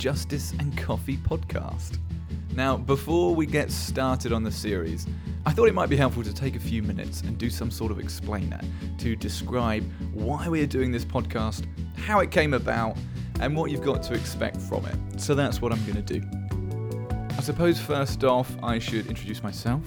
Justice and Coffee podcast. Now, before we get started on the series, I thought it might be helpful to take a few minutes and do some sort of explainer to describe why we are doing this podcast, how it came about, and what you've got to expect from it. So that's what I'm going to do. I suppose first off, I should introduce myself.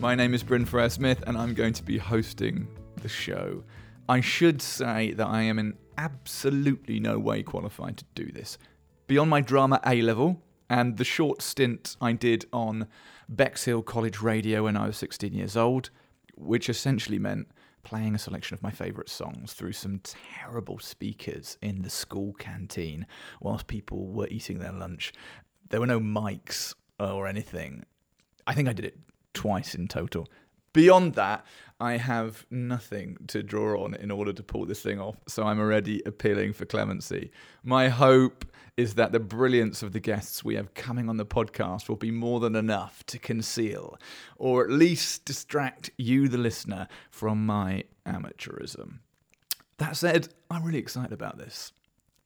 My name is Bryn Frere Smith, and I'm going to be hosting the show. I should say that I am in absolutely no way qualified to do this. Beyond my drama A level and the short stint I did on Bexhill College Radio when I was 16 years old, which essentially meant playing a selection of my favourite songs through some terrible speakers in the school canteen whilst people were eating their lunch. There were no mics or anything. I think I did it twice in total. Beyond that, I have nothing to draw on in order to pull this thing off, so I'm already appealing for clemency. My hope is that the brilliance of the guests we have coming on the podcast will be more than enough to conceal, or at least distract you, the listener, from my amateurism. That said, I'm really excited about this.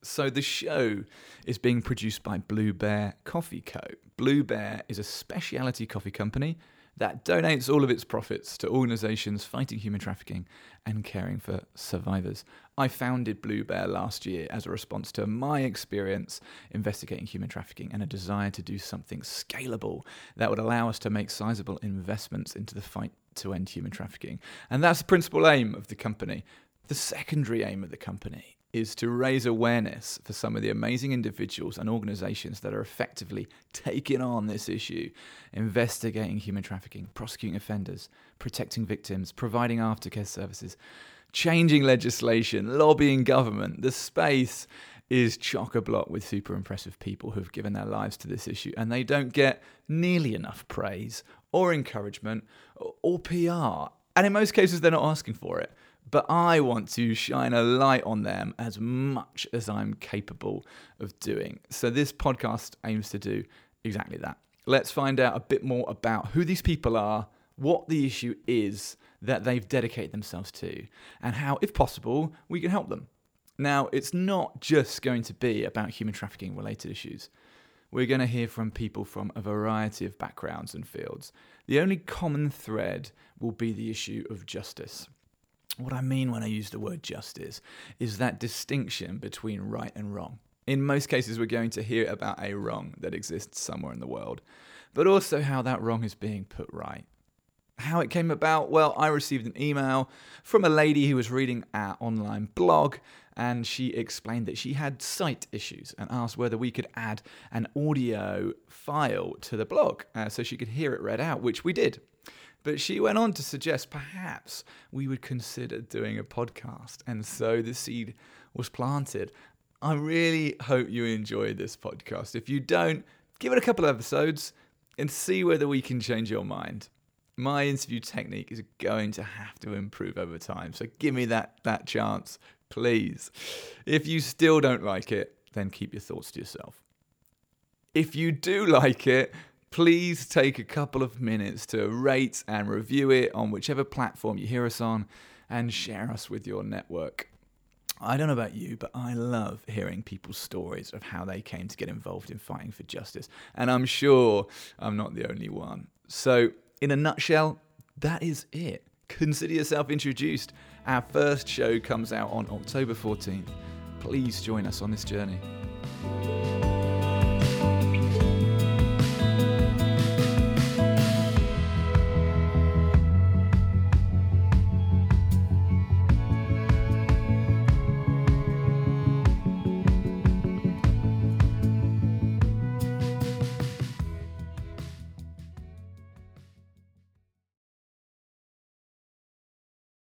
So, the show is being produced by Blue Bear Coffee Co. Blue Bear is a specialty coffee company that donates all of its profits to organisations fighting human trafficking and caring for survivors. I founded Blue Bear last year as a response to my experience investigating human trafficking and a desire to do something scalable that would allow us to make sizable investments into the fight to end human trafficking. And that's the principal aim of the company. The secondary aim of the company is to raise awareness for some of the amazing individuals and organizations that are effectively taking on this issue, investigating human trafficking, prosecuting offenders, protecting victims, providing aftercare services, changing legislation, lobbying government. The space is chock a block with super impressive people who've given their lives to this issue, and they don't get nearly enough praise or encouragement or PR. And in most cases, they're not asking for it but I want to shine a light on them as much as I'm capable of doing. So this podcast aims to do exactly that. Let's find out a bit more about who these people are, what the issue is that they've dedicated themselves to, and how, if possible, we can help them. Now, it's not just going to be about human trafficking related issues. We're going to hear from people from a variety of backgrounds and fields. The only common thread will be the issue of justice. What I mean when I use the word justice is that distinction between right and wrong. In most cases, we're going to hear about a wrong that exists somewhere in the world, but also how that wrong is being put right. How it came about? Well, I received an email from a lady who was reading our online blog, and she explained that she had sight issues and asked whether we could add an audio file to the blog uh, so she could hear it read out, which we did. But she went on to suggest perhaps we would consider doing a podcast. And so the seed was planted. I really hope you enjoy this podcast. If you don't, give it a couple of episodes and see whether we can change your mind. My interview technique is going to have to improve over time. So give me that, that chance, please. If you still don't like it, then keep your thoughts to yourself. If you do like it, please take a couple of minutes to rate and review it on whichever platform you hear us on and share us with your network. I don't know about you, but I love hearing people's stories of how they came to get involved in fighting for justice. And I'm sure I'm not the only one. So, in a nutshell, that is it. Consider yourself introduced. Our first show comes out on October 14th. Please join us on this journey.